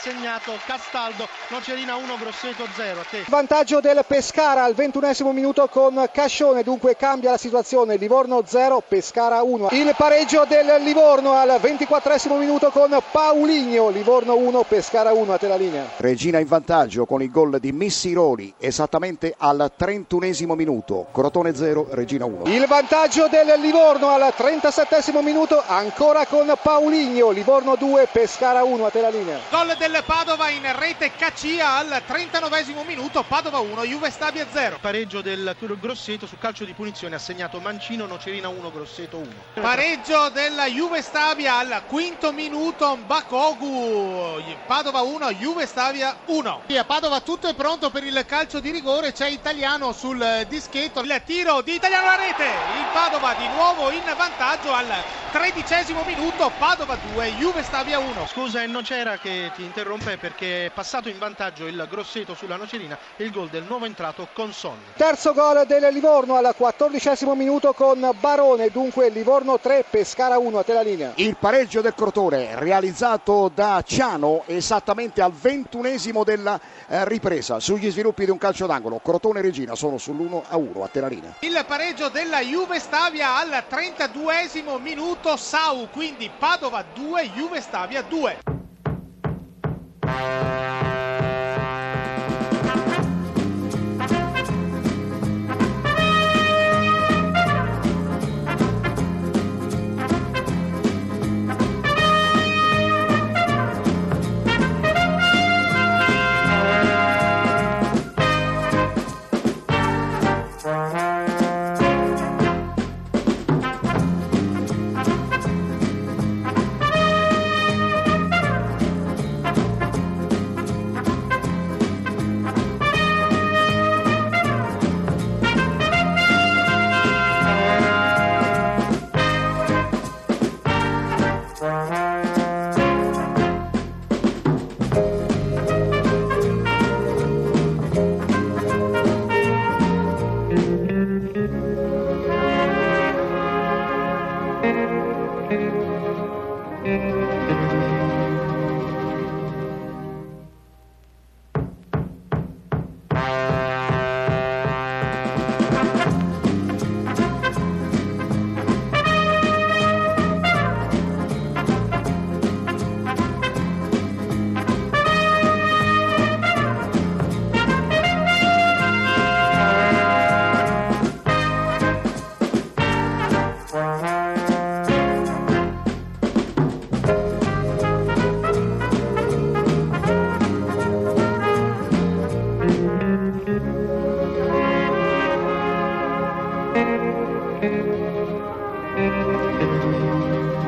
segnato Castaldo, Nocerina 1, Grosseto 0. A te. Vantaggio del Pescara al ventunesimo minuto con Cascione, dunque cambia la situazione, Livorno 0, Pescara 1. Il pareggio del Livorno al ventiquattresimo minuto con Pauligno, Livorno 1, Pescara 1, a te la linea. Regina in vantaggio con il gol di Missiroli esattamente al trentunesimo minuto, Crotone 0, Regina 1. Il vantaggio del Livorno al 37 minuto ancora con Pauligno, Livorno 2, Pescara 1, a te la linea. Gol del Padova in rete Caccia al 39 minuto, Padova 1, Juve Stabia 0. Pareggio del Grosseto su calcio di punizione ha segnato Mancino, Nocerina 1, Grosseto 1. Pareggio della Juve Stabia al quinto minuto, Bakogu, Padova 1, Juve Stabia 1. A Padova tutto è pronto per il calcio di rigore, c'è Italiano sul dischetto, il tiro di Italiano alla rete, il Padova di nuovo in vantaggio al tredicesimo minuto, Padova 2, Juve Stabia 1. Scusa, e non c'era che ti interrompe perché è passato in vantaggio il Grosseto sulla Nocerina e il gol del nuovo entrato Conson. Terzo gol del Livorno al quattordicesimo minuto con Barone, dunque Livorno 3, Pescara 1, a te la linea. Il pareggio del Crotone realizzato da Ciano esattamente al ventunesimo della eh, ripresa sugli sviluppi di un calcio d'angolo. Crotone e Regina sono sull'1 a 1 a te la linea. Il pareggio della Juve Stabia al 32 minuto, Sau, quindi Padova 2, Juve Stabia 2. Thank you.